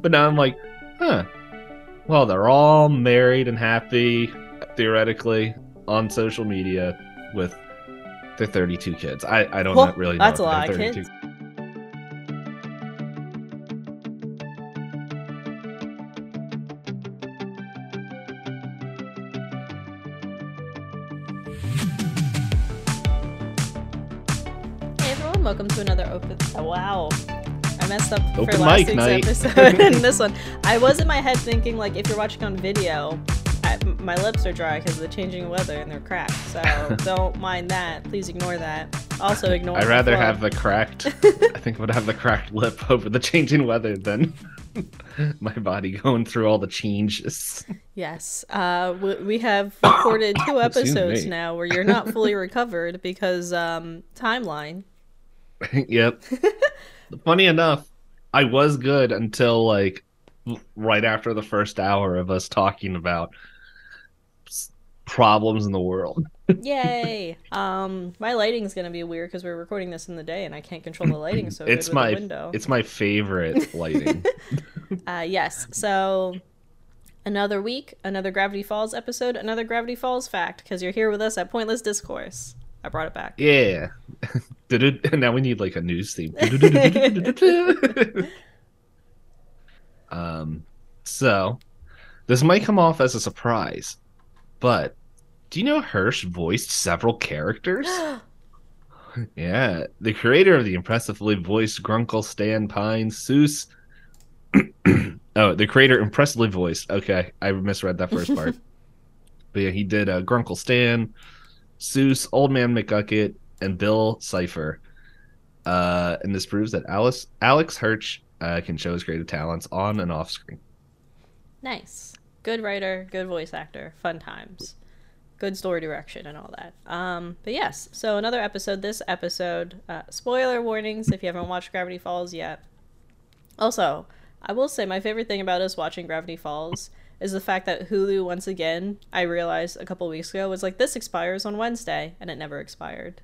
but now I'm like, huh. Well, they're all married and happy, theoretically, on social media with their 32 kids. I, I don't Well, really know. that's a lot of 32 kids. Hey everyone, welcome to another open. Wow, I messed up for last week's night. episode and this one. I was in my head thinking like, if you're watching on video, I, my lips are dry because of the changing weather and they're cracked. So don't mind that. Please ignore that. Also ignore. I'd rather have the cracked. I think I would have the cracked lip over the changing weather than my body going through all the changes. Yes, uh, we, we have recorded two episodes now where you're not fully recovered because um, timeline. yep. Funny enough, I was good until like right after the first hour of us talking about problems in the world. Yay! um, my lighting's gonna be weird because we're recording this in the day and I can't control the lighting so it's my window. it's my favorite lighting. Uh, yes, so another week, another Gravity Falls episode, another Gravity Falls fact because you're here with us at Pointless Discourse. I brought it back. yeah. Now we need like a news theme. um so this might come off as a surprise, but do you know Hirsch voiced several characters? Yeah, the creator of the impressively voiced Grunkle Stan Pine Soos. oh, the creator impressively voiced. Okay, I misread that first part. but yeah, he did uh, Grunkle Stan, Soos, Old Man McGucket, and Bill Cipher. Uh, and this proves that Alice Alex Hirsch uh, can show his creative talents on and off screen. Nice. Good writer, good voice actor, fun times. Good story direction and all that. Um, but yes, so another episode. This episode, uh, spoiler warnings if you haven't watched Gravity Falls yet. Also, I will say my favorite thing about us watching Gravity Falls is the fact that Hulu, once again, I realized a couple weeks ago, was like, this expires on Wednesday, and it never expired.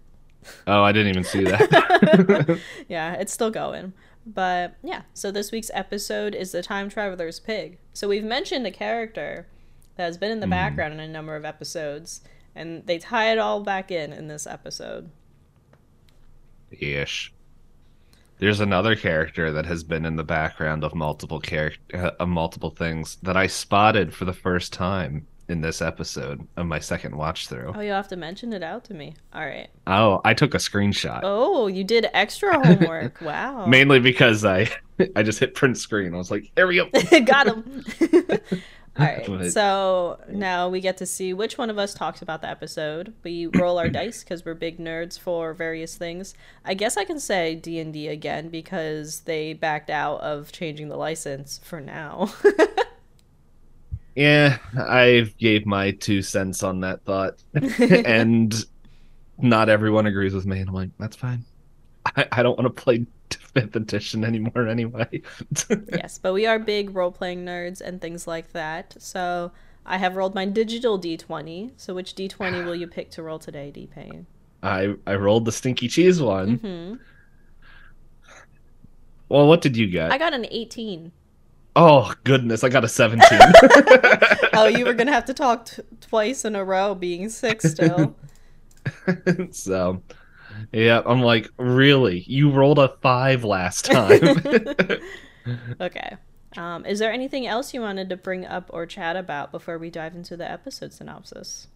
Oh, I didn't even see that. yeah, it's still going. But yeah, so this week's episode is the Time Traveler's Pig. So we've mentioned a character that has been in the mm-hmm. background in a number of episodes, and they tie it all back in in this episode. ish. There's another character that has been in the background of multiple character uh, of multiple things that I spotted for the first time in this episode of my second watch through. Oh, you'll have to mention it out to me. All right. Oh, I took a screenshot. Oh, you did extra homework. Wow. Mainly because I I just hit print screen. I was like, there we go. Got him. All right. But- So now we get to see which one of us talks about the episode. We roll our dice because we're big nerds for various things. I guess I can say D and D again because they backed out of changing the license for now. Yeah, I gave my two cents on that thought. and not everyone agrees with me. And I'm like, that's fine. I, I don't want to play fifth edition anymore anyway. yes, but we are big role playing nerds and things like that. So I have rolled my digital D20. So which D20 will you pick to roll today, D Pain? I I rolled the stinky cheese one. hmm Well, what did you get? I got an 18. Oh goodness, I got a 17. Oh, you were gonna have to talk t- twice in a row, being sick still. so, yeah, I'm like, really? You rolled a 5 last time. okay. Um, is there anything else you wanted to bring up or chat about before we dive into the episode synopsis?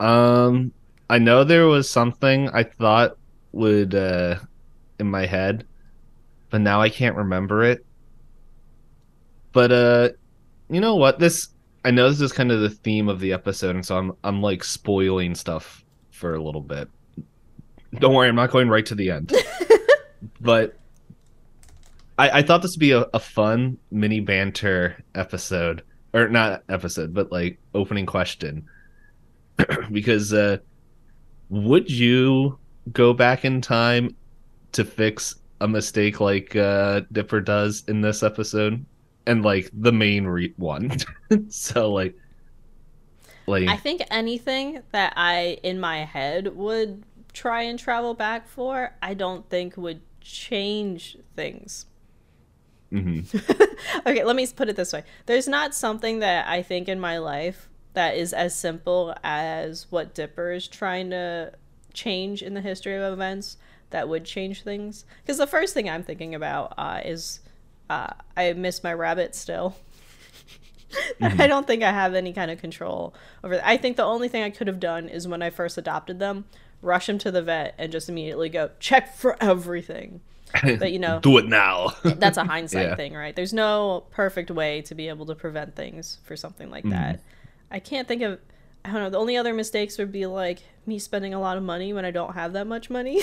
um I know there was something I thought would uh in my head, but now I can't remember it. But uh you know what? This I know this is kind of the theme of the episode and so I'm I'm like spoiling stuff for a little bit. Don't worry, I'm not going right to the end. but I, I thought this would be a, a fun mini banter episode, or not episode, but like opening question. because uh, would you go back in time to fix a mistake like uh, Dipper does in this episode, and like the main re- one? so like, like I think anything that I, in my head, would try and travel back for, I don't think would change things. hmm okay, let me put it this way. There's not something that I think in my life that is as simple as what Dipper is trying to change in the history of events that would change things. Because the first thing I'm thinking about uh, is uh, I miss my rabbit still. I don't think I have any kind of control over that. I think the only thing I could have done is when I first adopted them, rush him to the vet and just immediately go check for everything. But you know, do it now. that's a hindsight Yeah. thing, right? There's no perfect way to be able to prevent things for something like mm-hmm. that. I can't think of I don't know, the only other mistakes would be like me spending a lot of money when I don't have that much money.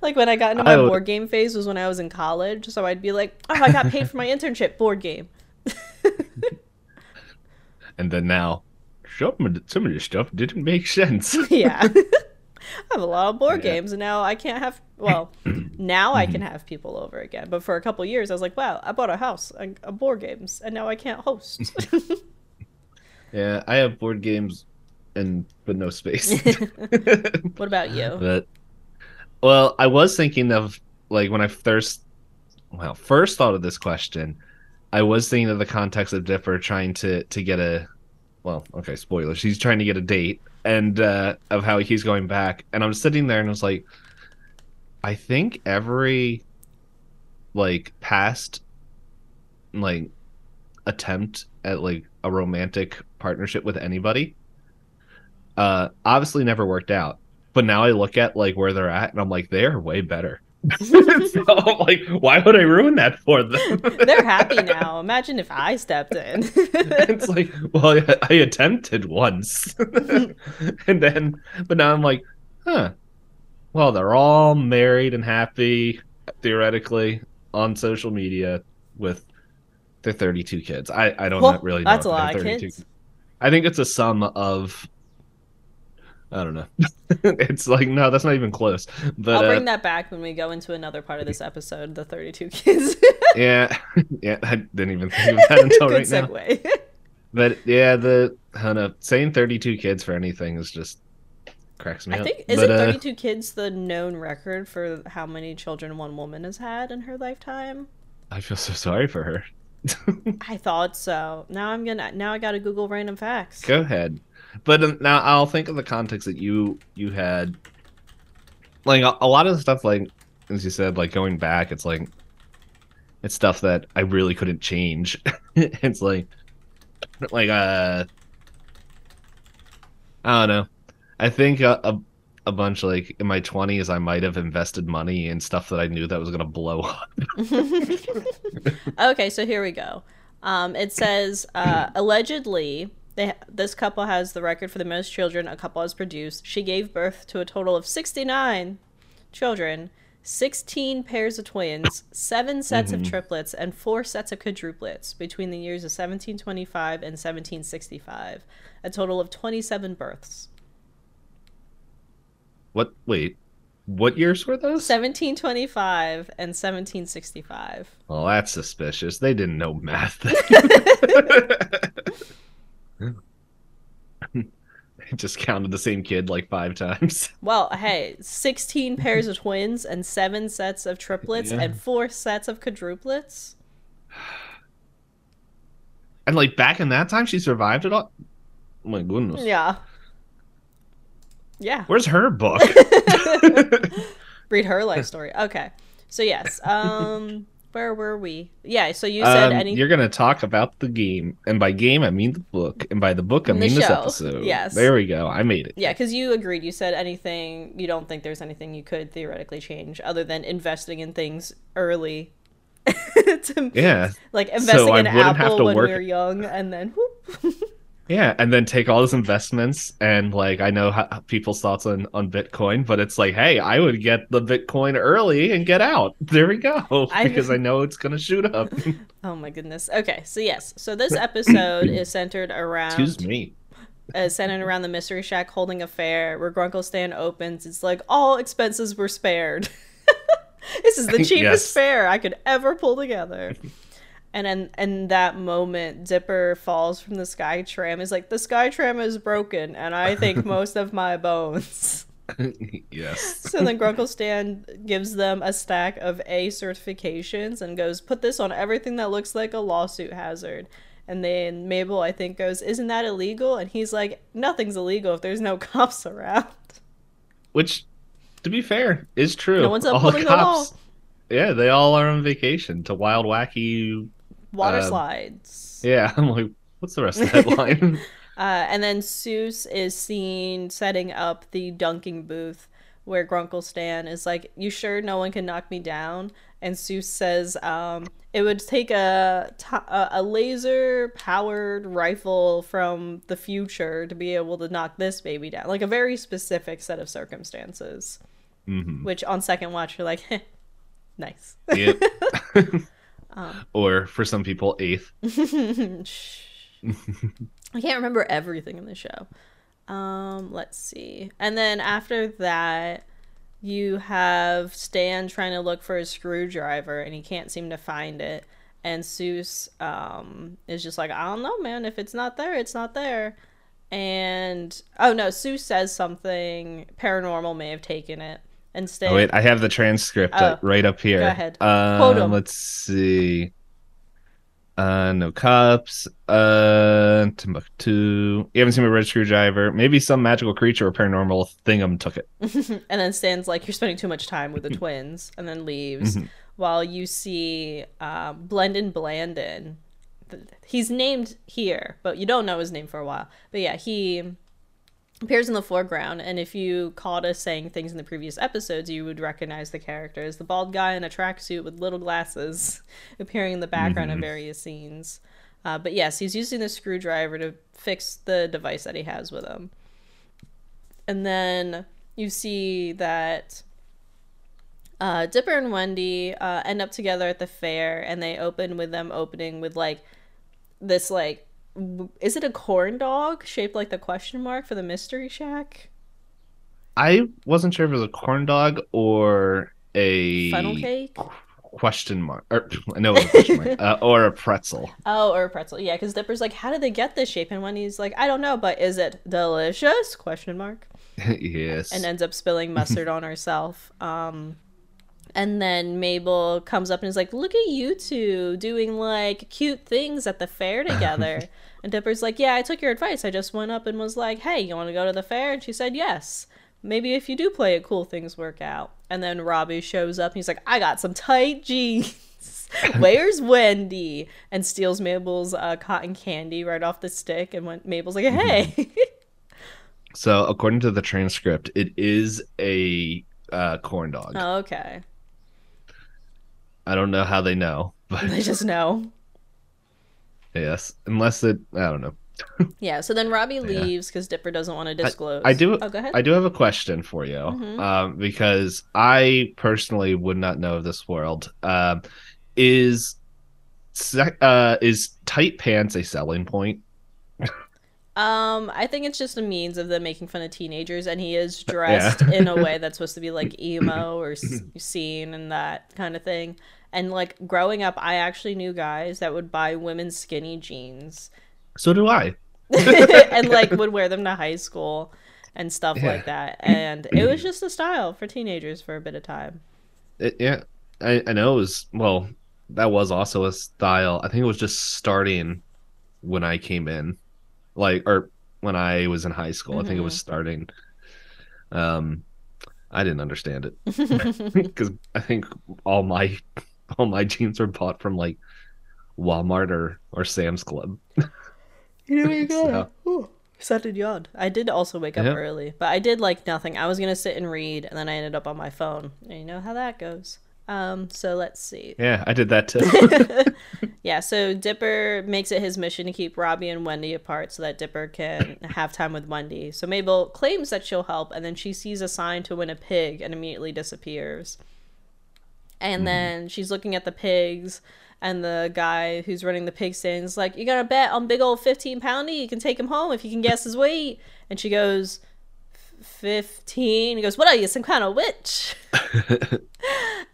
like when I got into my would- board game phase was when I was in college, so I'd be like, "Oh, I got paid for my internship board game." and then now, some of, the, some of this stuff didn't make sense. yeah. I have a lot of board Yeah. games and now I can't have well, now I can have people over again. But for a couple years I was like, wow, I bought a house and uh, board games and now I can't host. yeah, I have board games, and but no space. what about you? But well, I was thinking of like when I first well, first thought of this question, I was thinking of the context of Dipper trying to to get a well, okay, spoilers. He's trying to get a date and uh of how he's going back. And I'm sitting there and I was like I think every like past like attempt at like a romantic partnership with anybody uh obviously never worked out but now I look at like where they're at, and I'm like, they're way better. so I'm like, why would I ruin that for them? They're happy now. Imagine if I stepped in. it's like, well, I, I attempted once, and then, but now I'm like, huh. Well, they're all married and happy, theoretically, on social media with their 32 kids. I I don't Well, really know. that's a lot of 32 kids. I think it's a sum of. I don't know. it's like no, that's not even close. But I'll uh, bring that back when we go into another part of this episode, the 32 kids. yeah, yeah, I didn't even think of that until Good right now. But yeah, the I don't know, saying thirty-two kids for anything is just cracks me I up. think is but, it uh, 32 kids the known record for how many children one woman has had in her lifetime? I feel so sorry for her. I thought so. Now I'm gonna. Now I gotta Google random facts. Go ahead. But um, now I'll think of the context that you you had. Like a, a lot of the stuff, like as you said, like going back, it's like it's stuff that I really couldn't change. it's like like uh I don't know. I think a, a a bunch like in my 20s I might have invested money in stuff that I knew that was going to blow up. okay, so here we go. Um, it says uh, allegedly they, this couple has the record for the most children a couple has produced. She gave birth to a total of 69 children, 16 pairs of twins, seven sets of mm-hmm. triplets, and four sets of quadruplets between the years of 1725 and 1765. A total of 27 births. What wait. What years were those? 1725 and 1765. Well, that's suspicious. They didn't know math. just counted the same kid like five times. Well, hey, 16 pairs of twins and seven sets of triplets Yeah. and four sets of quadruplets. And like back in that time, she survived it all. Oh my goodness. Yeah. Yeah. Where's her book? Read her life story. Okay. So, yes. Um, where were we? Yeah. So you said Um, any. You're gonna talk about the game, and by game I mean the book, and by the book I The mean this episode. Yes. There we go. I made it. Yeah, because you agreed. You said anything. You don't think there's anything you could theoretically change other than investing in things early. to, Yeah. Like investing I in Apple to when we were young and then whoop. Yeah, and then take all those investments and like I know how, people's thoughts on on Bitcoin, but it's like, hey, I would get the Bitcoin early and get out. There we go, I- because I know it's gonna shoot up. Oh my goodness. Okay, so yes, so this episode is centered around Excuse me. uh, centered around the mystery shack holding a fair where Grunkle Stan opens. It's like all expenses were spared. this is the cheapest Yes. fair I could ever pull together. And in, in that moment, Dipper falls from the sky tram. Is like the sky tram is broken, and I think most of my bones. yes. So then Grunkle Stan gives them a stack of A certifications and goes, put this on everything that looks like a lawsuit hazard. And then Mabel, I think, goes, Isn't that illegal? And he's like, Nothing's illegal if there's no cops around. Which, to be fair, is true. No one's upholding the law. Yeah, they all are on vacation to wild, wacky. Water Um, slides. Yeah, I'm like, what's the rest of that line? Uh, and then Soos is seen setting up the dunking booth where Grunkle Stan is like, "You sure no one can knock me down?" And Soos says, um, "It would take a t- a laser powered rifle from the future to be able to knock this baby down." Like a very specific set of circumstances, hmm which on second watch you're like, "Heh, "Nice." Yep. Um. or for some people, eighth. I can't remember everything in the show. Um, let's see. And then after that, you have Stan trying to look for a screwdriver and he can't seem to find it. And Soos um, is just like, I don't know, man. If it's not there, it's not there. And oh no, Soos says something paranormal may have taken it. And Stan, Oh wait, I have the transcript Oh, right up here. go ahead. Um, Quote. Let's see. Uh, no cups. Uh, Timbuktu. You haven't seen a red screwdriver. Maybe some magical creature or paranormal thingum took it. and then Stan's like, "You're spending too much time with the twins," and then leaves. Mhm. While you see uh, Blendin Blandin, he's named here, but you don't know his name for a while. But yeah, he appears in the foreground, and if you caught us saying things in the previous episodes, you would recognize the character as the bald guy in a tracksuit with little glasses, appearing in the background of Mhm. various scenes. Uh, but yes, he's using the screwdriver to fix the device that he has with him. And then you see that uh, Dipper and Wendy uh, end up together at the fair, and they open with them opening with like this like is it a corn dog shaped like the question mark for the mystery shack I wasn't sure if it was a corn dog or a funnel cake question mark. Or I know it was a question mark. Uh, or a pretzel. oh or a pretzel yeah because dipper's like how did they get this shape and wendy's like i don't know but is it delicious question mark yes. and ends up spilling mustard on herself. Um, and then Mabel comes up and is like, "Look at you two doing like cute things at the fair together." and Dipper's like, "Yeah, I took your advice. I just went up and was like, "Hey, you want to go to the fair?" And she said, "Yes." Maybe if you do play it cool, things work out. And then Robbie shows up and he's like, "I got some tight jeans." Where's Wendy? And steals Mabel's uh, cotton candy right off the stick. And when Mabel's like, "Hey." So according to the transcript, it is a uh, corn dog. oh, okay. I don't know how they know, but They just know. yes, unless it, I don't know. Yeah, so then Robbie leaves because Dipper doesn't want to disclose. I do. Oh, go ahead. I do have a question for you, Mhm. um, because I personally would not know of this world. Um, is uh, is tight pants a selling point? Um, I think it's just a means of them making fun of teenagers, and he is dressed in a way that's supposed to be like emo or s- scene and that kind of thing. And like growing up, I actually knew guys that would buy women's skinny jeans So do I. and like would wear them to high school and stuff Yeah. like that. And it was just a style for teenagers for a bit of time. It, yeah, I, I know it was. Well, that was also a style. I think it was just starting when I came in, like, or when I was in high school. I think it was starting. Um, I didn't understand it because I think all my all my jeans were bought from like Walmart or or Sam's Club. You know you So- Ooh, Started yawn. I did also wake up Yep. early, but I did like nothing. I was gonna sit and read, and then I ended up on my phone. And you know how that goes. Um, so let's see. Yeah, I did that too. yeah, so Dipper makes it his mission to keep Robbie and Wendy apart so that Dipper can have time with Wendy. So Mabel claims that she'll help, and then she sees a sign to win a pig and immediately disappears. And then she's looking at the pigs, and the guy who's running the pig stand is like, You gonna bet on big old 15 poundy? You can take him home if you can guess his weight. And she goes, 15. He goes, What are you, some kind of witch?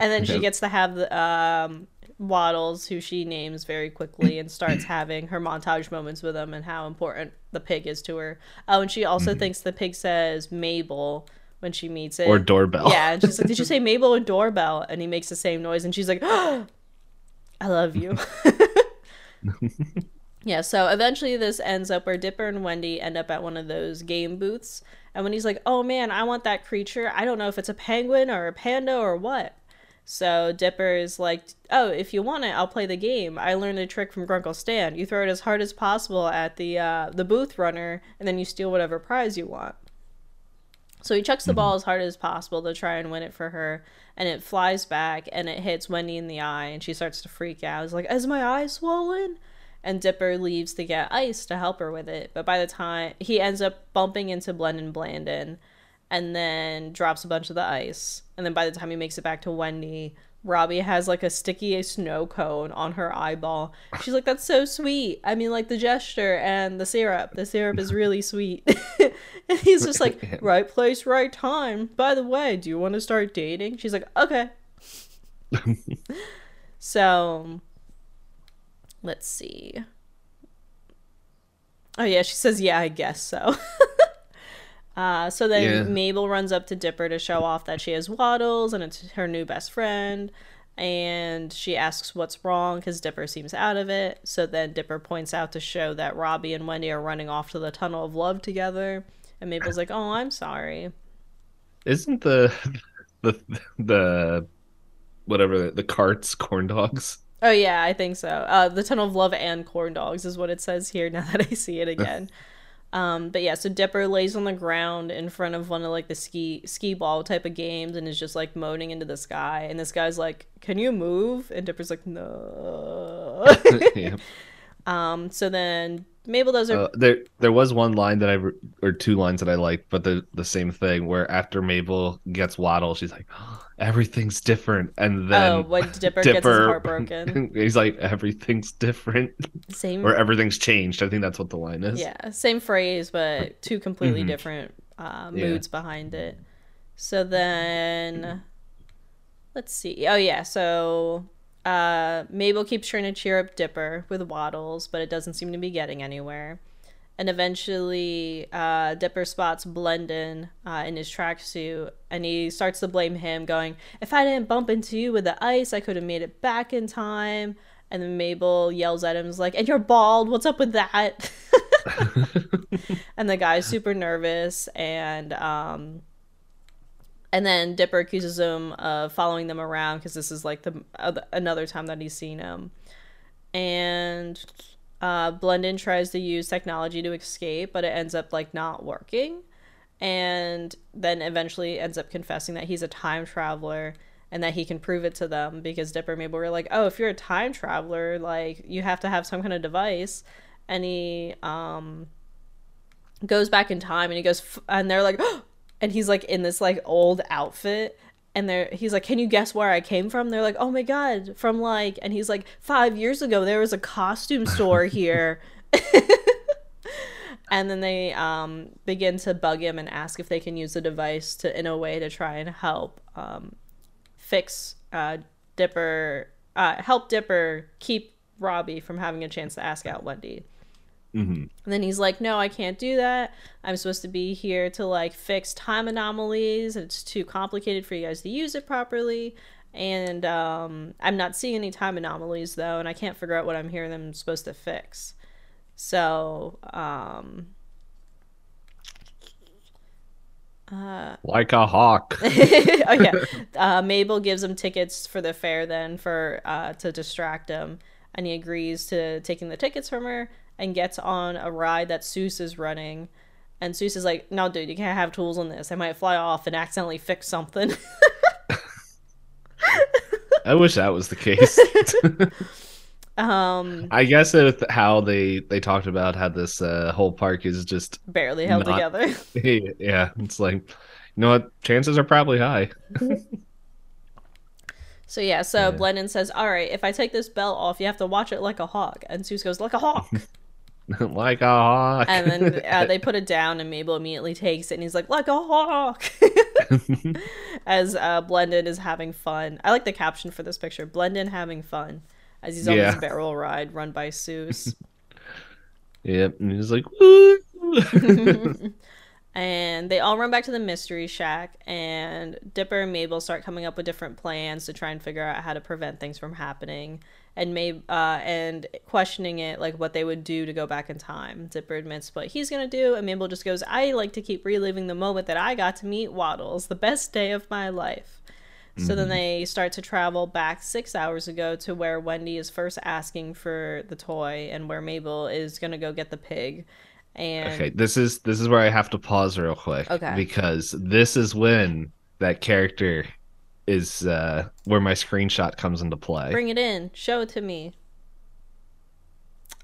And then she gets to have the um, Waddles, who she names very quickly, and starts having her montage moments with him and how important the pig is to her. Oh, and she also thinks the pig says Mabel, when she meets it. Or doorbell. Yeah, and she's like, "Did you say Mabel or doorbell?" And he makes the same noise, and she's like, "I love you." yeah. So eventually, this ends up where Dipper and Wendy end up at one of those game booths, and when he's like, "Oh man, I want that creature. I don't know if it's a penguin or a panda or what." So Dipper is like, "Oh, if you want it, I'll play the game. I learned a trick from Grunkle Stan. You throw it as hard as possible at the uh, the booth runner, and then you steal whatever prize you want." So he chucks the ball as hard as possible to try and win it for her, and it flies back and it hits Wendy in the eye, and she starts to freak out. It's like, "Is my eye swollen?" And Dipper leaves to get ice to help her with it, but by the time he ends up bumping into Blendin Blandin, and then drops a bunch of the ice, and then by the time he makes it back to Wendy, Robbie has like a sticky snow cone on her eyeball. She's like, "That's so sweet." I mean, like the gesture and the syrup. The syrup is really sweet. and he's just like, "Right place, right time." By the way, do you want to start dating? She's like, "Okay." so, let's see. Oh yeah, she says, "Yeah, I guess so." Uh, so then Yeah. Mabel runs up to Dipper to show off that she has Waddles and it's her new best friend. And she asks what's wrong because Dipper seems out of it. So then Dipper points out to show that Robbie and Wendy are running off to the Tunnel of Love together. And Mabel's like, oh, I'm sorry. Isn't the the the whatever the carts corn dogs? Oh, yeah, I think so. Uh, the Tunnel of Love and Corn Dogs is what it says here now that I see it again. Um, but yeah, so Dipper lays on the ground in front of one of like the ski ski ball type of games and is just like moaning into the sky. And this guy's like, "Can you move?" And Dipper's like, "No." yeah. um, so then Mabel those are. Uh, there there was one line that I re- or two lines that I liked, but the the same thing where after Mabel gets Waddle, she's like, everything's different, and then oh, when Dipper, gets his Dipper heart broken. he's like, everything's different Same. or everything's changed. I think that's what the line is. Yeah, same phrase, but two completely Mhm. different uh, Yeah. moods behind it. So then, let's see. Oh yeah, so uh, Mabel keeps trying to cheer up Dipper with Waddles, but it doesn't seem to be getting anywhere. And eventually, uh, Dipper spots Blendin uh, in his tracksuit, and he starts to blame him, going, "If I didn't bump into you with the ice, I could have made it back in time." And then Mabel yells at him, is like, "And you're bald. What's up with that?" and the guy's super nervous, and um, and then Dipper accuses him of following them around because this is like the oth- another time that he's seen him, and uh, Blendin tries to use technology to escape, but it ends up like not working, and then eventually ends up confessing that he's a time traveler and that he can prove it to them because Dipper and Mabel were like, "Oh, if you're a time traveler, like you have to have some kind of device," and he um goes back in time and he goes and they're like and he's like in this like old outfit and they're he's like can you guess where i came from? They're like oh my god from like and he's like five years ago there was a costume store here. And then they um begin to bug him and ask if they can use the device to in a way to try and help um fix uh dipper uh help dipper keep robbie from having a chance to ask out wendy hmm and then he's like, "No, I can't do that. I'm supposed to be here to like fix time anomalies. It's too complicated for you guys to use it properly." And um, I'm not seeing any time anomalies though, and I can't figure out what I'm hearing them supposed to fix. So, um, uh, Like a hawk. oh yeah, uh, Mabel gives him tickets for the fair then for uh, to distract him, and he agrees to taking the tickets from her and gets on a ride that Soos is running. And Soos is like, "No, dude, you can't have tools on this. I might fly off and accidentally fix something." I wish that was the case. um, I guess with how they they talked about how this uh, whole park is just barely held Not- together. yeah, it's like you know what chances are probably high. So yeah, so Yeah. Blendin says, "All right, if I take this belt off, you have to watch it like a hawk." And Soos goes, "Like a hawk." like a hawk. and then uh, they put it down, and Mabel immediately takes it, and he's like, "Like a hawk." as uh, Blendin is having fun. I like the caption for this picture: Blendin having fun as he's on Yeah. this barrel ride run by Soos. yep, and he's like, "Woo." And they all run back to the mystery shack, and Dipper and Mabel start coming up with different plans to try and figure out how to prevent things from happening. And Mab- uh, and questioning it, like what they would do to go back in time. Dipper admits what he's gonna do, and Mabel just goes, "I like to keep reliving the moment that I got to meet Waddles, the best day of my life." So then they start to travel back six hours ago to where Wendy is first asking for the toy and where Mabel is gonna go get the pig. And Okay, this is this is where I have to pause real quick. Okay. Because this is when that character is uh where my screenshot comes into play. bring it in, show it to me.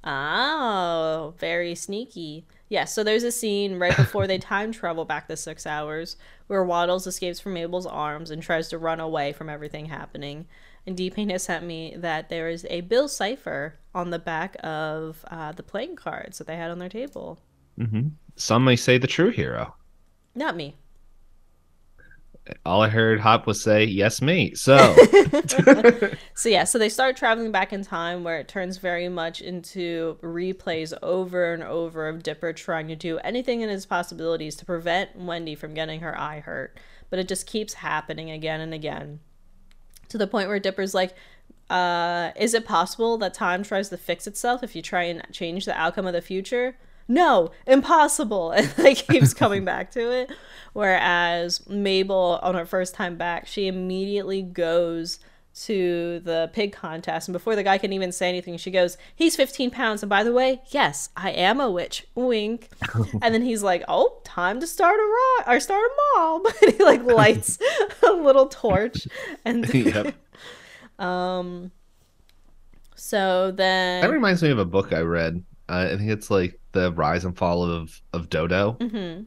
Oh, very sneaky. Yeah, so there's a scene right before they time travel back the six hours where Waddles escapes from Mabel's arms and tries to run away from everything happening. And D-Pain has sent me that there is a Bill Cipher on the back of uh, the playing cards that they had on their table. hmm Some may say the true hero. Not me. All I heard Hop was say, "Yes, me." So So yeah, so they start traveling back in time where it turns very much into replays over and over of Dipper trying to do anything in his possibilities to prevent Wendy from getting her eye hurt. But it just keeps happening again and again. To the point where Dipper's like, uh, is it possible that time tries to fix itself if you try and change the outcome of the future? No, impossible. And like keeps coming back to it. Whereas Mabel, on her first time back, she immediately goes to the pig contest. And before the guy can even say anything, she goes, He's 15 pounds. And by the way, yes, I am a witch. Wink. and then he's like, Oh, time to start a ro- or start a mob. and he like lights a little torch. And yep. Um, so then. that reminds me of a book I read. Uh, I think it's like the rise and fall of of Dodo, Mhm.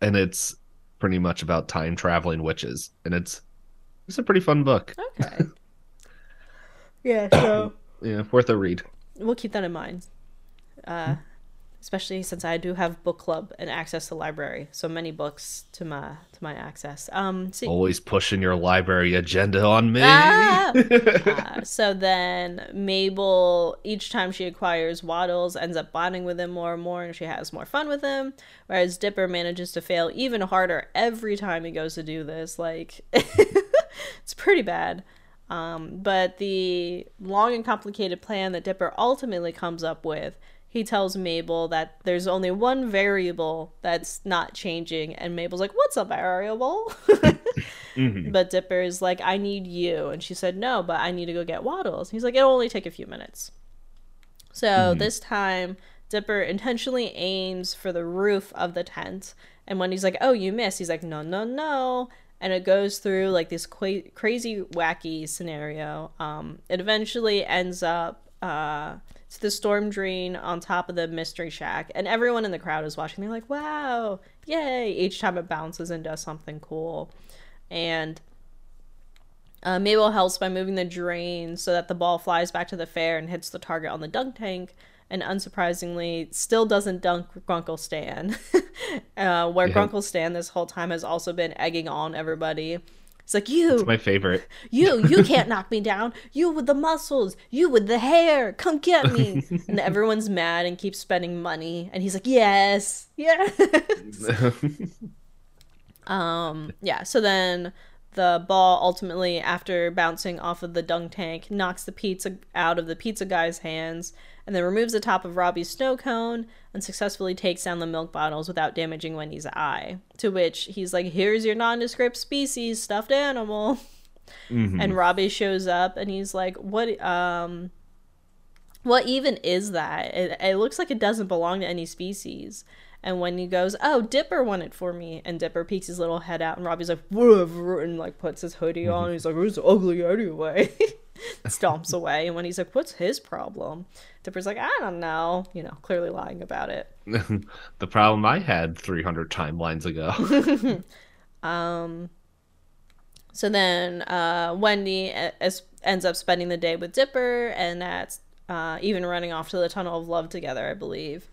and it's pretty much about time traveling witches, and it's it's a pretty fun book. Okay. yeah, so Yeah, worth a read. we'll keep that in mind. Uh, especially since I do have book club and access to library, so many books to my to my access. Um, so, Always pushing your library agenda on me. Ah! uh, so then Mabel, each time she acquires Waddles, ends up bonding with him more and more, and she has more fun with him. Whereas Dipper manages to fail even harder every time he goes to do this. Like, it's pretty bad. Um, but the long and complicated plan that Dipper ultimately comes up with, he tells Mabel that there's only one variable that's not changing, and Mabel's like, "What's a variable?" Mhm. But Dipper is like, I need you. And she said, No, but I need to go get Waddles. He's like, It'll only take a few minutes. So this time, Dipper intentionally aims for the roof of the tent. And when he's like, Oh, you missed, he's like, No, no, no. And it goes through like this qua- crazy, wacky scenario. Um, it eventually ends up. Uh, to the storm drain on top of the mystery shack, and everyone in the crowd is watching. They're like, "Wow, yay!" Each time it bounces and does something cool and uh, Mabel helps by moving the drain so that the ball flies back to the fair and hits the target on the dunk tank. And unsurprisingly, still doesn't dunk Grunkle Stan. uh, where Yeah. Grunkle Stan this whole time has also been egging on everybody. It's like you, It's my favorite. you, you can't knock me down. You with the muscles, you with the hair, come get me. and everyone's mad and keeps spending money. And he's like, yes, yes. Um, yeah, so then the ball ultimately, after bouncing off of the dunk tank, knocks the pizza out of the pizza guy's hands and then removes the top of Robbie's snow cone and successfully takes down the milk bottles without damaging Wendy's eye. To which he's like, Here's your nondescript species stuffed animal. Mhm. And Robbie shows up and he's like, What, um, what even is that? It, it looks like it doesn't belong to any species. And when he goes, oh, Dipper won it for me, and Dipper peeks his little head out, and Robbie's like, whatever, and like puts his hoodie on. And he's like, it's ugly anyway. Stomps away, and when he's like, what's his problem? Dipper's like, I don't know. You know, clearly lying about it. the problem I had 300 timelines ago. Um. So then uh, Wendy e- es- ends up spending the day with Dipper, and that's uh, even running off to the Tunnel of Love together, I believe.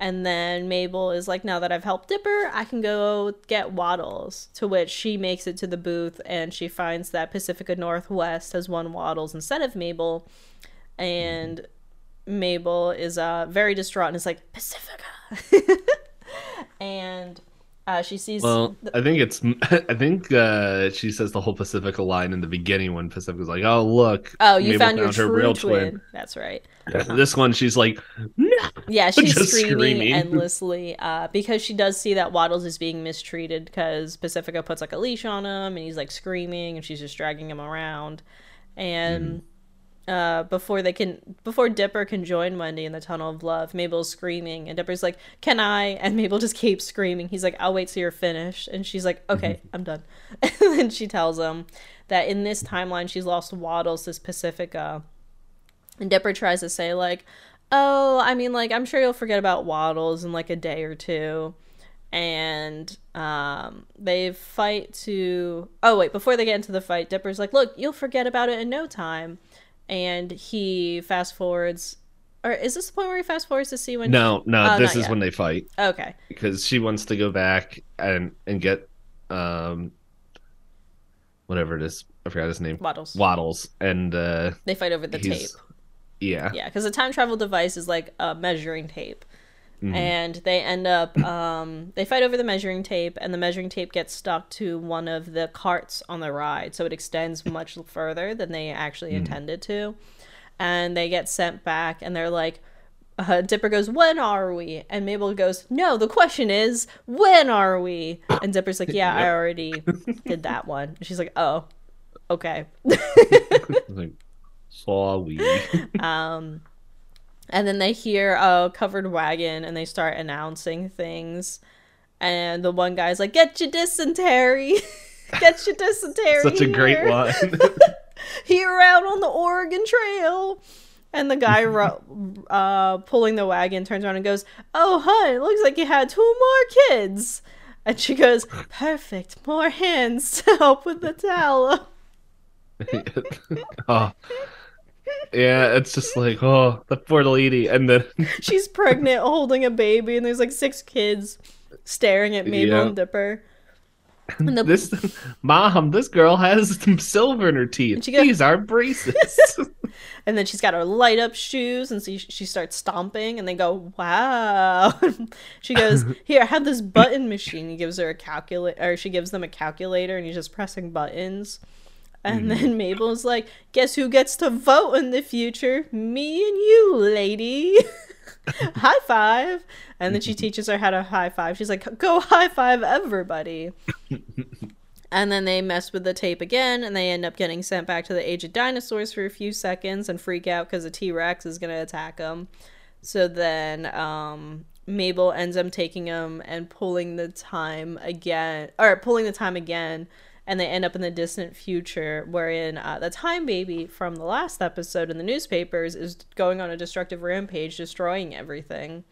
And then Mabel is like, now that I've helped Dipper, I can go get Waddles. To which she makes it to the booth and she finds that Pacifica Northwest has won Waddles instead of Mabel. And Mabel is uh, very distraught and is like, Pacifica. and Uh, she sees. Well, I think it's. I think uh, she says the whole Pacifica line in the beginning when Pacifica's like, "Oh look, oh, you found your true twin. That's right. this one, she's like, no! yeah, she's screaming, screaming, endlessly uh, because she does see that Waddles is being mistreated because Pacifica puts like a leash on him and he's like screaming and she's just dragging him around, and. Mm uh, before they can before Dipper can join Wendy in the tunnel of love, Mabel's screaming and Dipper's like, "Can I?" And Mabel just keeps screaming. He's like, "I'll wait till you're finished." And she's like, "Okay, mm-hmm. I'm done." and then she tells him that in this timeline she's lost Waddles to Pacifica. And Dipper tries to say like, "Oh, I mean like I'm sure you'll forget about Waddles in like a day or two and um, they fight to oh wait before they get into the fight dipper's like look you'll forget about it in no time and he fast forwards or is this the point where he fast forwards to see when no no oh, this is yet. when they fight. Okay. Because she wants to go back and and get um whatever it is i forgot his name. Waddles. Waddles. And uh they fight over the tape. Yeah. Yeah because the time travel device is like a measuring tape Mm-hmm. And they end up, um, they fight over the measuring tape, and the measuring tape gets stuck to one of the carts on the ride. So it extends much further than they actually mm-hmm. intended to. And they get sent back, and they're like, uh, Dipper goes, When are we? And Mabel goes, No, the question is, When are we? And Dipper's like, Yeah, yep. I already did that one. And she's like, Oh, okay. like, saw we. um, and then they hear a covered wagon and they start announcing things. And the one guy's like, Get your dysentery. Get your dysentery. Such a great line. here out on the Oregon Trail. And the guy uh, pulling the wagon turns around and goes, Oh, hun, it looks like you had two more kids. And she goes, Perfect. More hands to help with the towel. oh, yeah, it's just like, oh, the poor lady. And then she's pregnant, holding a baby, and there's like six kids staring at Mabel yeah. and Dipper. And the... This mom, this girl has some silver in her teeth. Goes... These are braces. and then she's got her light up shoes, and so she starts stomping, and they go, "Wow!" she goes, "Here, I have this button machine." He gives her a calculator, or she gives them a calculator, and he's just pressing buttons. And mm. then Mabel's like, Guess who gets to vote in the future? Me and you, lady. high five. And then she teaches her how to high five. She's like, Go high five everybody. and then they mess with the tape again and they end up getting sent back to the age of dinosaurs for a few seconds and freak out because a T Rex is going to attack them. So then um, Mabel ends up taking them and pulling the time again, or pulling the time again and they end up in the distant future wherein uh, the time baby from the last episode in the newspapers is going on a destructive rampage destroying everything.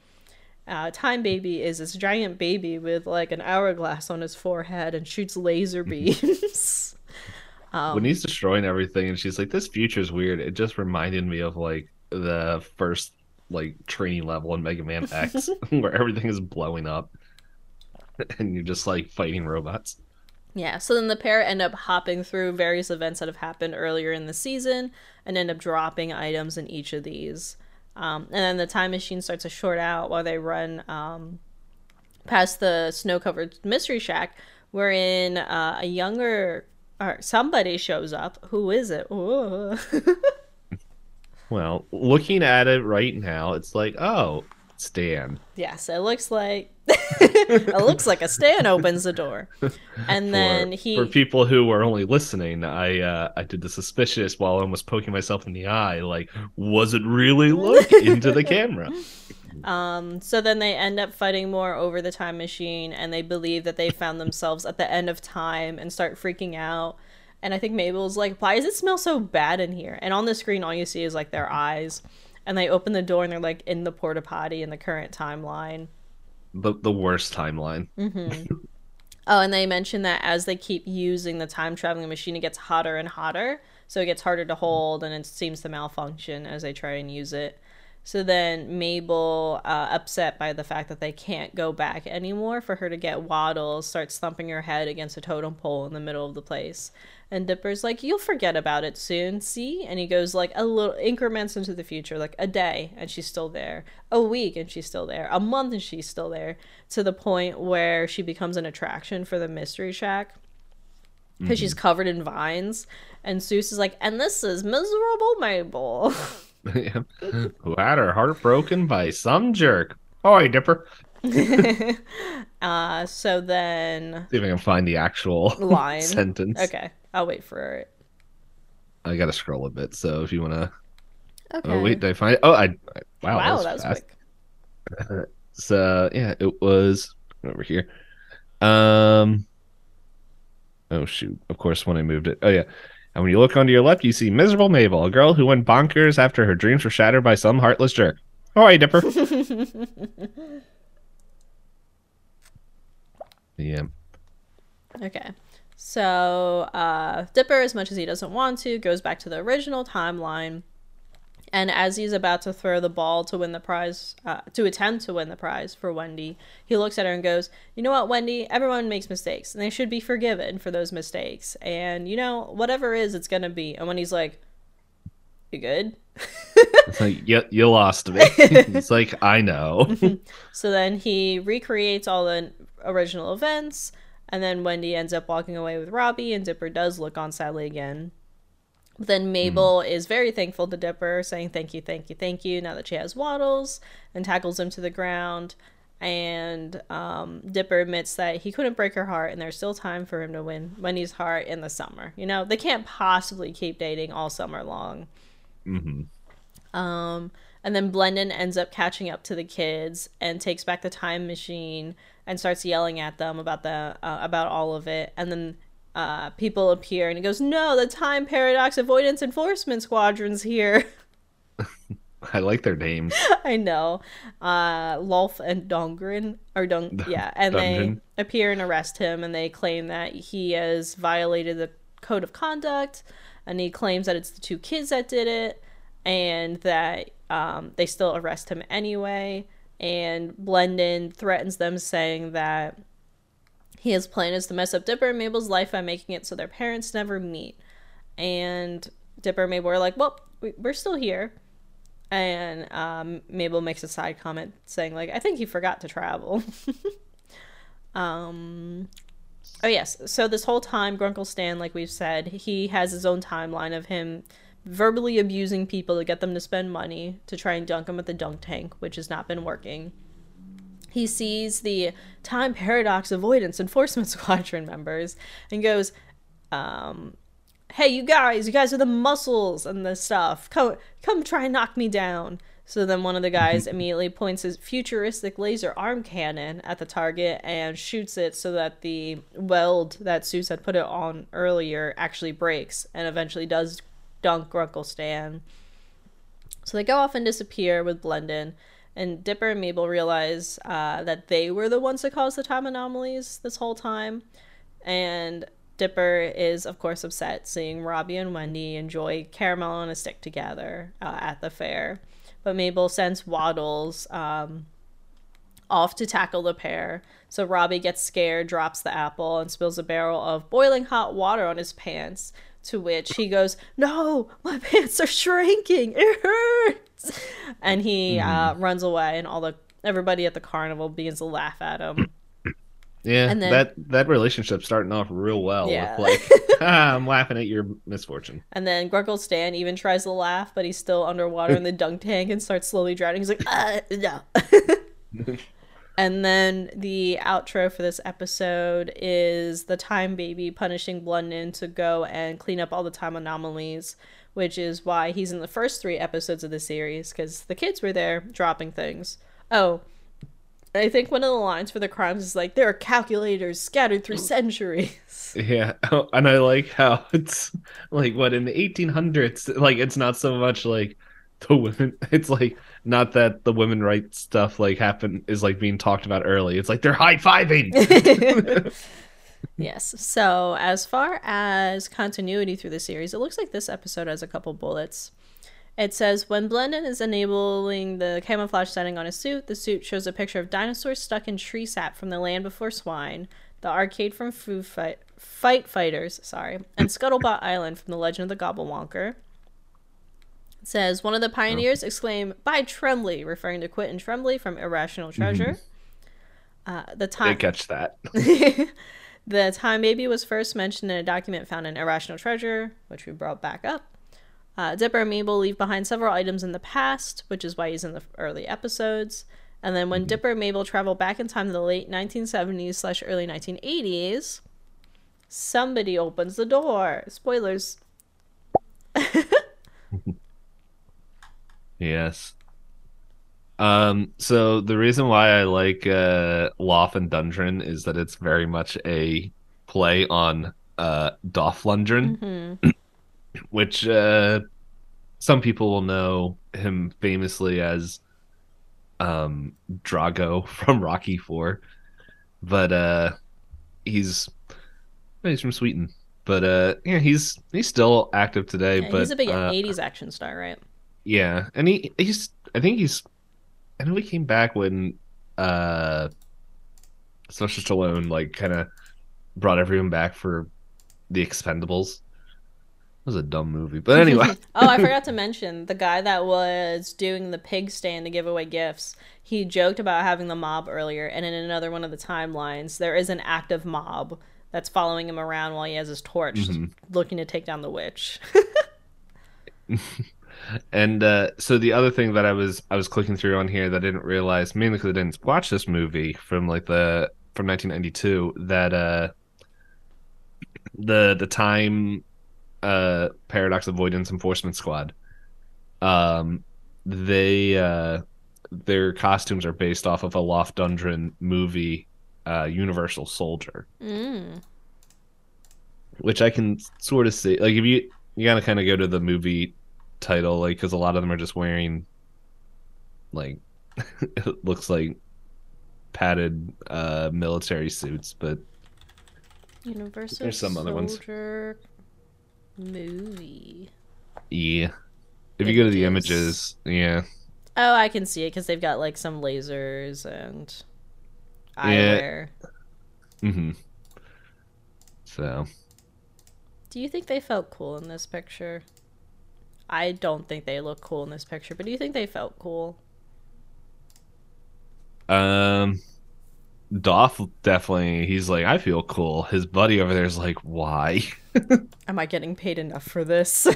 Uh, time baby is this giant baby with like an hourglass on his forehead and shoots laser beams. Um, when he's destroying everything and she's like this future's weird it just reminded me of like the first like training level in mega man x where everything is blowing up and you're just like fighting robots yeah, so then the pair end up hopping through various events that have happened earlier in the season and end up dropping items in each of these. Um, and then the time machine starts to short out while they run um, past the snow covered mystery shack, wherein uh, a younger or somebody shows up. Who is it? well, looking at it right now, it's like, oh, Stan. Yes, it looks like it looks like a Stan opens the door, and for, then he. For people who were only listening, I uh, I did the suspicious while I was poking myself in the eye. Like, was it really look into the camera? Um, so then they end up fighting more over the time machine, and they believe that they found themselves at the end of time and start freaking out. And I think Mabel's like, "Why does it smell so bad in here?" And on the screen, all you see is like their eyes and they open the door and they're like in the porta potty in the current timeline. The the worst timeline. Mm-hmm. oh, and they mention that as they keep using the time traveling machine, it gets hotter and hotter, so it gets harder to hold, and it seems to malfunction as they try and use it. So then Mabel, uh, upset by the fact that they can't go back anymore for her to get Waddles, starts thumping her head against a totem pole in the middle of the place. And Dipper's like, "You'll forget about it soon, see?" And he goes like a little increments into the future, like a day, and she's still there. A week, and she's still there. A month, and she's still there. To the point where she becomes an attraction for the Mystery Shack because she's covered in vines. And Soos is like, "And this is miserable Mabel." Who had her heart broken by some jerk. Oi, Dipper. uh, so then See if I can find the actual line. sentence. Okay, I'll wait for it. I gotta scroll a bit, so if you wanna Okay. Oh wait, did I find it? Oh I, I wow, wow, that that was, was fast. quick. So yeah, it was over here. Um Oh shoot. Of course when I moved it. Oh yeah. And when you look onto your left, you see miserable Mabel, a girl who went bonkers after her dreams were shattered by some heartless jerk. Oh, hey, Dipper. yeah. Okay. So uh, Dipper, as much as he doesn't want to, goes back to the original timeline. And as he's about to throw the ball to win the prize, uh, to attempt to win the prize for Wendy, he looks at her and goes, You know what, Wendy? Everyone makes mistakes, and they should be forgiven for those mistakes. And, you know, whatever is, it's going to be. And when he's like, You good? It's like you, you lost me. it's like I know. So then he recreates all the original events, and then Wendy ends up walking away with Robbie, and Dipper does look on sadly again. Then Mabel is very thankful to Dipper, saying thank you, thank you, thank you, now that she has Waddles, and tackles him to the ground. And um, Dipper admits that he couldn't break her heart, and there's still time for him to win Wendy's heart in the summer. You know, they can't possibly keep dating all summer long. hmm Um, and then Blendin ends up catching up to the kids and takes back the time machine and starts yelling at them about the uh, about all of it. And then uh, people appear and he goes, "No, the time paradox avoidance enforcement squadron's here." I like their names. I know. Uh, Lolph and Dundgren or Dong, yeah, and they appear and arrest him, and they claim that he has violated the code of conduct, and he claims that it's the two kids that did it, and that um, they still arrest him anyway. And Blendin threatens them, saying that his plan is to mess up Dipper and Mabel's life by making it so their parents never meet. And Dipper and Mabel are like, "Well, we- we're still here." and um, Mabel makes a side comment saying like I think he forgot to travel. um, oh yes, so this whole time Grunkle Stan, like we've said, he has his own timeline of him verbally abusing people to get them to spend money to try and dunk them at the dunk tank, which has not been working. He sees the time paradox avoidance enforcement squadron members and goes, um, hey you guys you guys are the muscles and the stuff. Come come try and knock me down. So then one of the guys immediately points his futuristic laser arm cannon at the target and shoots it so that the weld that Soos had put it on earlier actually breaks and eventually does dunk Grunkle Stan. So they go off and disappear with Blendin, and Dipper and Mabel realize uh, that they were the ones that caused the time anomalies this whole time. And Dipper is, of course, upset seeing Robbie and Wendy enjoy caramel on a stick together uh, at the fair. But Mabel sends Waddles um, off to tackle the pair. So Robbie gets scared, drops the apple, and spills a barrel of boiling hot water on his pants. To which he goes, No, my pants are shrinking. It hurts. And he uh, runs away, and all the everybody at the carnival begins to laugh at him. Yeah, And then- that that relationship's starting off real well. Yeah. With like, ah, I'm laughing at your misfortune. And then Grunkle Stan even tries to laugh, but he's still underwater in the dunk tank and starts slowly drowning. He's like, uh, no. And then the outro for this episode is the Time Baby punishing Blendin to go and clean up all the time anomalies, which is why he's in the first three episodes of the series, because the kids were there dropping things. Oh, I think one of the lines for the crimes is like, there are calculators scattered through centuries. Yeah, oh, and I like how it's like what in the 1800s, like it's not so much like the women. It's like not that the women rights stuff like happen is like being talked about early. It's like they're high fiving. Yes. So, as far as continuity through the series, it looks like this episode has a couple bullets. It says when Blendin is enabling the camouflage setting on his suit, the suit shows a picture of dinosaurs stuck in tree sap from the Land Before Swine, the arcade from Foo Fight, Fight Fighters, sorry, and Scuttlebutt Island from The Legend of the Gobblewonker. It says one of the pioneers exclaimed "By Tremblay," referring to Quentin Tremblay from Irrational Treasure. Uh, the time didn't catch that. the time baby was first mentioned in a document found in Irrational Treasure, which we brought back up. Uh, Dipper and Mabel leave behind several items in the past, which is why he's in the early episodes. And then when Dipper and Mabel travel back in time to the late 1970s slash early 1980s, somebody opens the door. Spoilers. Yes. Um, so the reason why I like uh Loth and Dundgren is that it's very much a play on uh Dolph Lundgren, hmm which uh some people will know him famously as um Drago from Rocky 4. But uh he's he's from Sweden. But uh yeah, he's he's still active today, Yeah, but he's a big uh, 80s action star, right? Yeah, and he he's I think he's I know he came back when uh Sylvester Stallone like kind of brought everyone back for the Expendables. It was a dumb movie, but anyway. oh, I forgot to mention the guy that was doing the pig stand to give away gifts. He joked about having the mob earlier, and in another one of the timelines, there is an active mob that's following him around while he has his torch, Mhm. looking to take down the witch. And uh, so the other thing that I was I was clicking through on here that I didn't realize, mainly because I didn't watch this movie from like the from 1992, that uh, the the time uh, paradox avoidance enforcement squad, um, they uh, their costumes are based off of a Loft Dundren movie, uh, Universal Soldier, Mm. which I can sort of see. Like if you you gotta kind of go to the movie title, like because a lot of them are just wearing like it looks like padded uh military suits, but Universal There's some other ones. Movie. yeah. If you go to the Images. images, yeah. Oh, I can see it because they've got like some lasers and Yeah. eyewear. Mm-hmm. So Do you think they felt cool in this picture? I don't think they look cool in this picture, but do you think they felt cool? um Dolph definitely he's like, I feel cool. His buddy over there is like, why? Am I getting paid enough for this?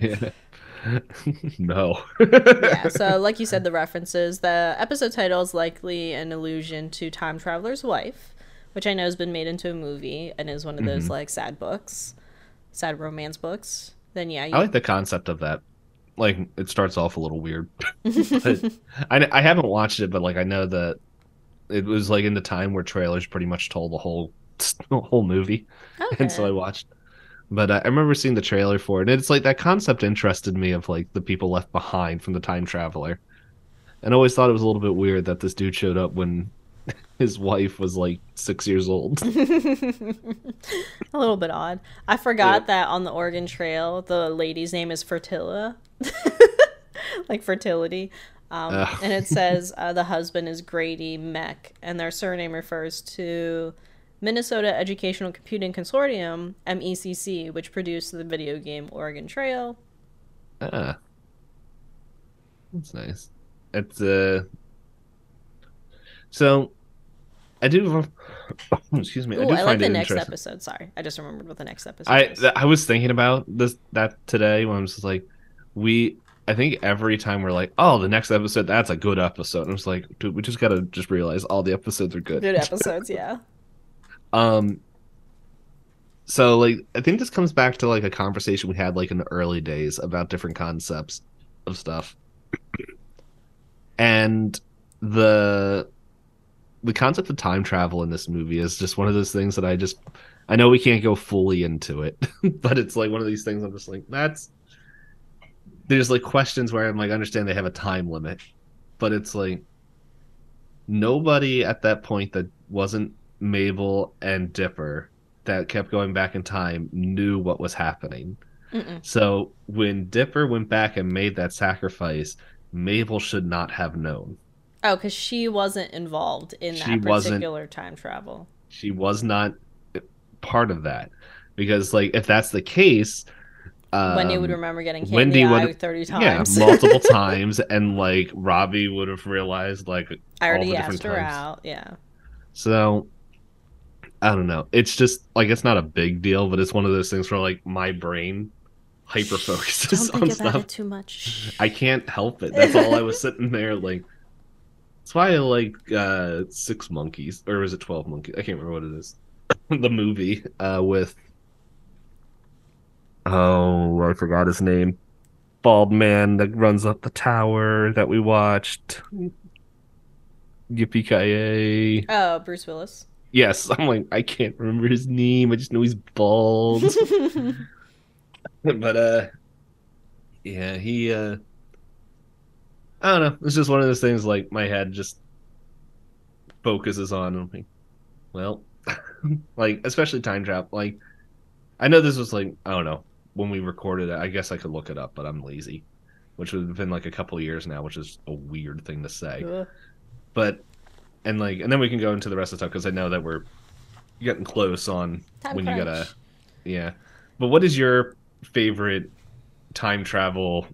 Yeah. no. yeah, so like you said, the references. The episode title is likely an allusion to Time Traveler's Wife, which I know has been made into a movie and is one of those like sad books, sad romance books. Then yeah, you, I like the concept of that. Like it starts off a little weird, I I haven't watched it, but like I know that it was like in the time where trailers pretty much told the whole the whole movie, and so I Okay. watched. But uh, I remember seeing the trailer for it, and it's like that concept interested me of like the people left behind from the time traveler, and I always thought it was a little bit weird that this dude showed up when his wife was like six years old. a little bit odd. I forgot Yeah. that on the Oregon Trail, the lady's name is Fertilla, like fertility. Um, and it says uh, the husband is Grady Meck, and their surname refers to Minnesota Educational Computing Consortium (MECC), which produced the video game Oregon Trail. Ah, that's nice. It's uh, so I do. Excuse me. I do I, find like the it next interesting. episode. Sorry, I just remembered what the next episode I is. I was thinking about this that today when I was just like, we. I think every time we're like, oh, the next episode, that's a good episode. I was like, dude, we just gotta just realize all the episodes are good. Good episodes, yeah. Um. So like, I think this comes back to like a conversation we had like in the early days about different concepts of stuff, and the the concept of time travel in this movie is just one of those things that I just I know we can't go fully into it, but it's like one of these things I'm just like that's there's like questions where I'm like I understand they have a time limit, but it's like nobody at that point that wasn't Mabel and Dipper that kept going back in time knew what was happening. Mm-mm. So when Dipper went back and made that sacrifice, Mabel should not have known. Oh, because she wasn't involved in She that particular time travel. She was not part of that because, like, if that's the case, um, Wendy would remember getting hit Wendy in the would- eye 30 yeah, times. multiple times, and like Robbie would have realized like I all already the asked different her times. out. Yeah. So I don't know. It's just like it's not a big deal, but it's one of those things where like my brain hyper focuses on think about stuff. it too much. I can't help it. That's all I was sitting there like. That's why I like uh Six Monkeys, or was it Twelve Monkeys? I can't remember what it is. the movie uh with. Oh, I forgot his name. Bald man that runs up the tower that we watched. Yippee ki Oh, Bruce Willis. Yes, I'm like I can't remember his name. I just know he's bald. but uh yeah, he uh I don't know. It's just one of those things like my head just focuses on like, well, like especially time travel. Like I know this was like I don't know when we recorded it. I guess I could look it up, but I'm lazy, which would have been like a couple years now, which is a weird thing to say Ugh. but and like and then we can go into the rest of the stuff because I know that we're getting close on Time when you gotta yeah. But what is your favorite time travel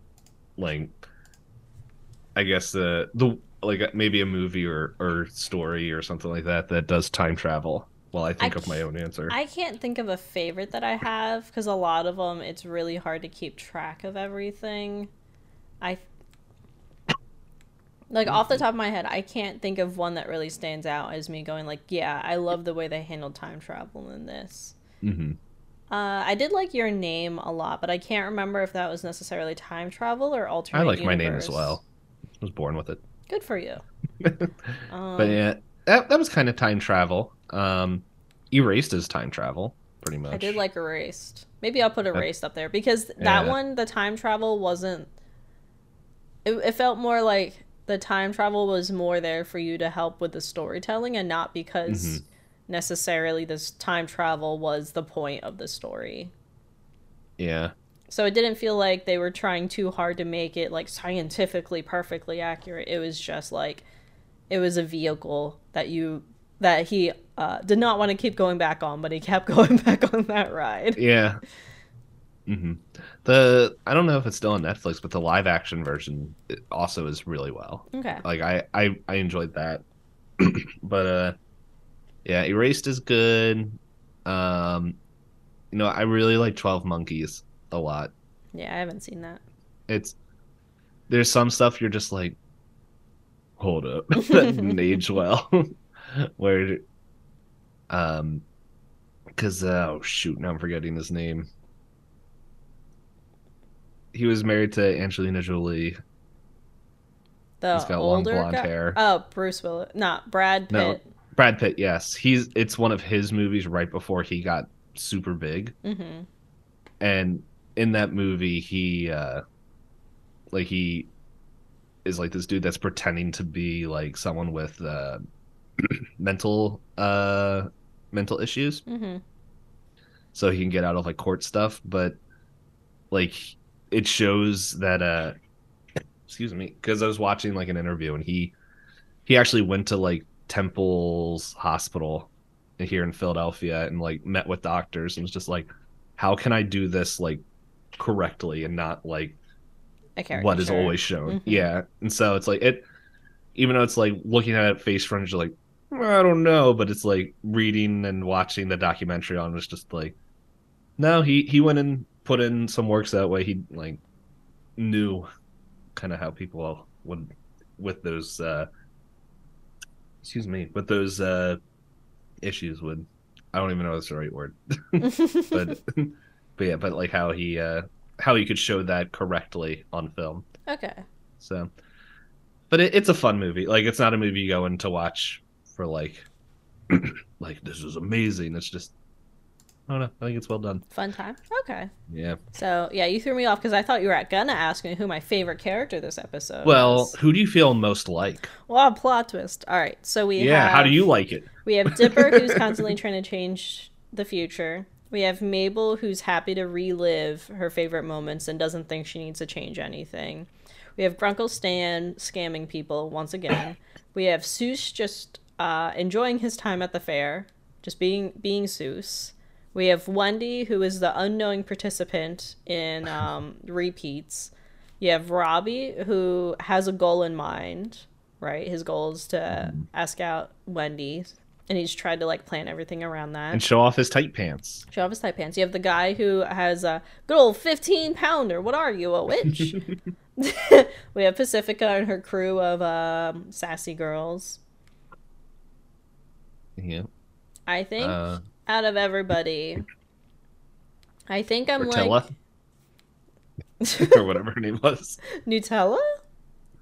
like? I guess the the like maybe a movie or or story or something like that that does time travel. While I think I of my own answer. I can't think of a favorite that I have because a lot of them it's really hard to keep track of everything. I like off the top of my head, I can't think of one that really stands out as me going like, yeah, I love the way they handled time travel in this. hmm Uh, I did like your name a lot, but I can't remember if that was necessarily time travel or alternate. I like my name as well. Was born with it. Good for you. Um, But yeah, that that was kind of time travel. Um, erased is time travel, pretty much. I did like Erased. Maybe I'll put Erased up there because that Yeah. one, the time travel wasn't. It, it felt more like the time travel was more there for you to help with the storytelling and not because Mhm. necessarily this time travel was the point of the story. Yeah. So it didn't feel like they were trying too hard to make it like scientifically perfectly accurate. It was just like it was a vehicle that you that he uh, did not want to keep going back on, but he kept going back on that ride. Yeah. hmm The I don't know if it's still on Netflix, but the live action version it also is really well. Okay. Like I I, I enjoyed that. but uh yeah, Erased is good. Um you know, I really like 12 Monkeys a lot. Yeah, I haven't seen that. It's there's some stuff you're just like hold up. that didn't age well. Where um uh, oh shoot, now I'm forgetting his name. He was married to Angelina Jolie. The He's got long blonde guy? hair. Oh, Bruce Willis. Not Brad No. Pitt. Brad Pitt, yes. He's it's one of his movies right before he got super big. hmm And in that movie he uh like he is like this dude that's pretending to be like someone with uh mental uh mental issues. Hmm so he can get out of like court stuff but like it shows that uh excuse me because i was watching like an interview and he he actually went to like temple's hospital here in philadelphia and like met with doctors and was just like how can i do this like correctly and not like what is always shown. Mhm. yeah. And so it's like it even though it's like looking at it face front you're like "Well, i don't know but it's like reading and watching the documentary on was just like no he he went and put in some works that way he like knew kind of how people would with those uh excuse me with those uh issues would i don't even know if that's the right word. But but yeah but like how he uh how he could show that correctly on film okay. so, but it, it's a fun movie. Like it's not a movie you go in to watch for like, like this is amazing. It's just, I don't know. I think it's well done. Fun time. Okay. Yeah. So yeah, you threw me off because I thought you were gonna ask me who my favorite character this episode. Well, who do you feel most like? well, plot twist. All right. So we yeah. How do you like it? We have Dipper, who's constantly trying to change the future. We have Mabel, who's happy to relive her favorite moments and doesn't think she needs to change anything. We have Grunkle Stan scamming people once again. we have Soos just uh, enjoying his time at the fair, just being being Soos. We have Wendy, who is the unknowing participant in um, repeats. You have Robbie, who has a goal in mind, right? His goal is to ask out Wendy, and he's tried to like plan everything around that and show off his tight pants. Show off his tight pants. You have the guy who has a good old 15 pounder. What are you, a witch? we have Pacifica and her crew of um, sassy girls. Yeah. I think Uh, out of everybody, I think I'm Portilla, like or whatever her name was. Nutella.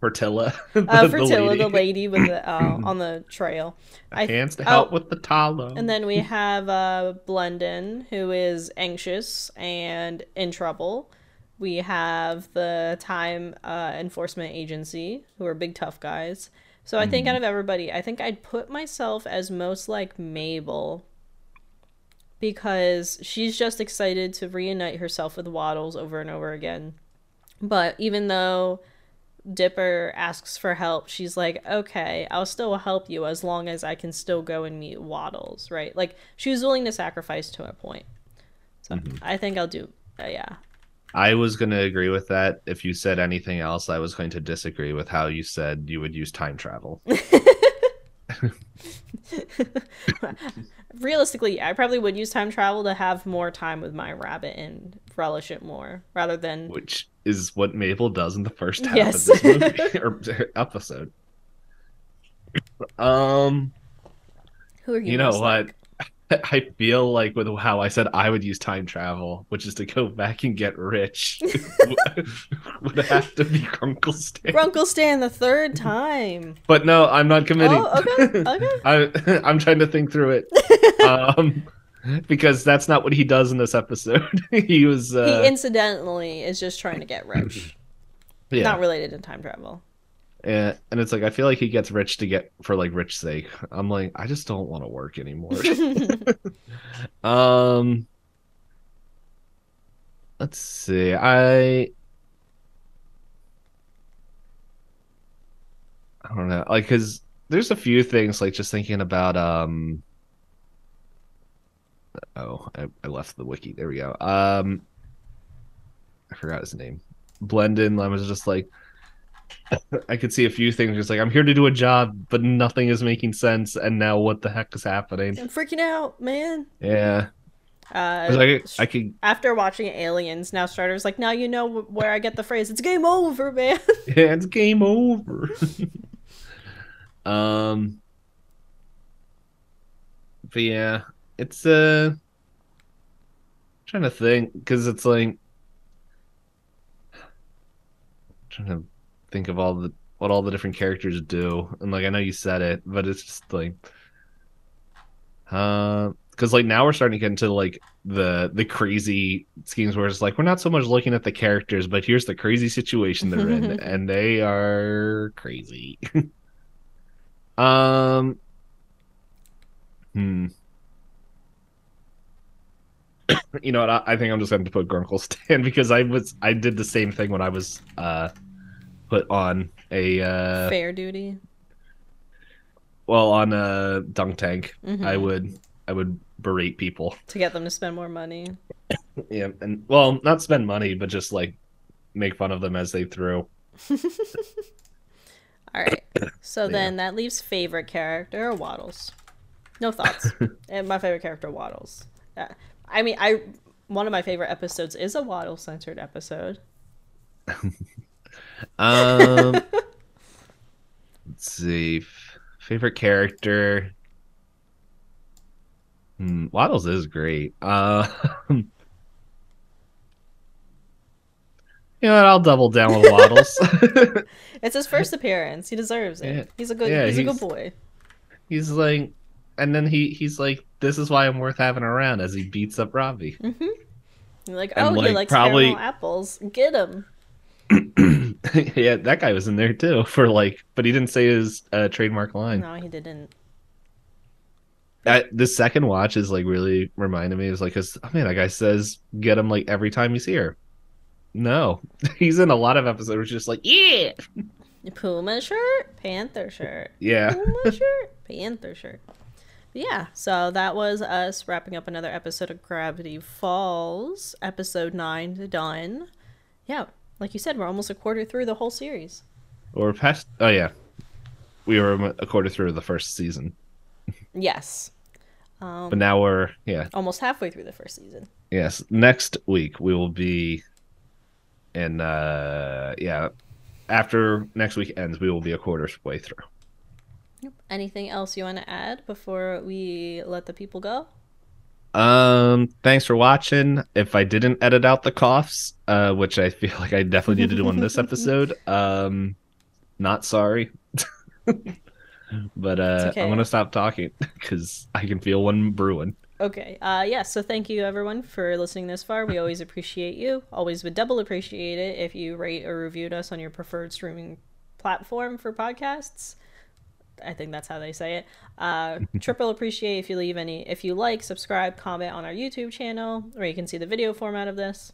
Portilla. Uh, the- the Fertilla, lady. the lady with the uh, on the trail. I Hands to oh. help with the tallow. And then we have uh, Blendin, who is anxious and in trouble. We have the Time uh, Enforcement Agency, who are big tough guys. So I think out of everybody, I think I'd put myself as most like Mabel because she's just excited to reunite herself with Waddles over and over again. But even though Dipper asks for help, she's like, okay, I'll still help you as long as I can still go and meet Waddles, right? Like, she was willing to sacrifice to a point. So I think I'll do, uh, yeah. I was going to agree with that. If you said anything else, I was going to disagree with how you said you would use time travel. Realistically, I probably would use time travel to have more time with my rabbit and relish it more rather than. which is what Mabel does in the first half Yes. of this movie or episode. Um, Who are you? you know what? like? I feel like with how I said I would use time travel, which is to go back and get rich, would have to be Grunkle Stan. Grunkle Stan the third time. But no, I'm not committing. Oh, okay, okay. I, I'm trying to think through it. um, because that's not what he does in this episode. he was, uh, he incidentally is just trying to get rich. yeah. Not related to time travel. and, and it's like I feel like he gets rich to get for like rich sake. I'm like I just don't want to work anymore. um, let's see. I I don't know, like because there's a few things like just thinking about um. Oh, I, I left the wiki. There we go. Um, I forgot his name. Blendin. I was just like, I could see a few things. Just like I'm here to do a job, but nothing is making sense. And now what the heck is happening? I'm freaking out, man. Yeah, Uh, I, I could. after watching Aliens, now Starter's like, now you know where I get the phrase. It's game over, man. Yeah, it's game over. um, but yeah, it's uh, trying to think because it's like trying to think of all the what all the different characters do, and like I know you said it, but it's just like, uh, because like now we're starting to get into like the the crazy schemes where it's like we're not so much looking at the characters, but here's the crazy situation they're in, and they are crazy. um, hmm. You know what? I, I think I'm just going to put Grunkle Stan because I was I did the same thing when I was uh put on a uh Fair duty. well on a dunk tank. Mhm. I would I would berate people. To get them to spend more money. Yeah, and well, not spend money, but just like make fun of them as they threw. All right. So Yeah. then that leaves favorite character Waddles. No thoughts. and my favorite character Waddles. Uh, I mean, I one of my favorite episodes is a Waddle centered episode. Um, let's see. Favorite character. Hmm, Waddles is great. Uh, you know what? I'll double down with Waddles. It's his first appearance. He deserves it. Yeah. He's a good. Yeah, he's, a good boy. he's like, and then he he's like, "This is why I'm worth having around." As he beats up Robbie. You're like, And, oh, he likes probably- caramel apples. Get him. yeah, that guy was in there too for like, but he didn't say his uh, trademark line. No, he didn't. I, the second watch is like really reminded me is like, cause oh man, that guy says get him like every time he's here. No, he's in a lot of episodes. Where it's just like, yeah, Puma shirt, Panther shirt. yeah. Puma shirt, Panther shirt. Yeah, so that was us wrapping up another episode of Gravity Falls, episode nine done. Yeah, like you said, we're almost a quarter through the whole series. Or past. Oh yeah, we were a quarter through the first season, Yes, but now we're yeah almost halfway through the first season. yes. Next week we will be in uh yeah. After next week ends, we will be a quarter way through. Anything else you want to add before we let the people go? Um, thanks for watching. If I didn't edit out the coughs, uh, which I feel like I definitely need to do on this episode, um, not sorry. but uh, okay. I'm gonna stop talking because I can feel one brewing. Okay. Uh yeah, so thank you everyone for listening this far. We always appreciate you. Always would double appreciate it if you rate or reviewed us on your preferred streaming platform for podcasts. I think that's how they say it. Uh, triple appreciate if you leave any, if you like, subscribe, comment on our YouTube channel, where you can see the video format of this.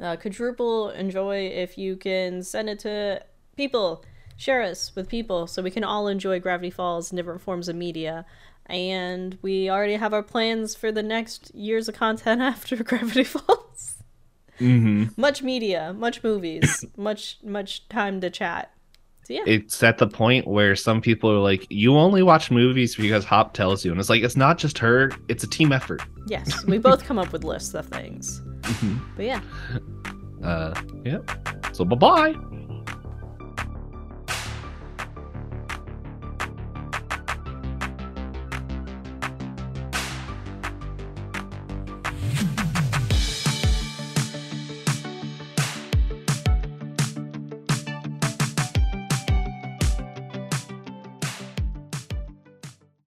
Uh, quadruple enjoy if you can send it to people, share us with people, so we can all enjoy Gravity Falls and different forms of media. And we already have our plans for the next years of content after Gravity Falls. Mm-hmm. Much media, much movies, much much time to chat. So yeah. It's at the point where some people are like, "You only watch movies because Hop tells you," and it's like it's not just her; it's a team effort. Yes, we both come up with lists of things. But yeah, Uh, yeah. So bye bye.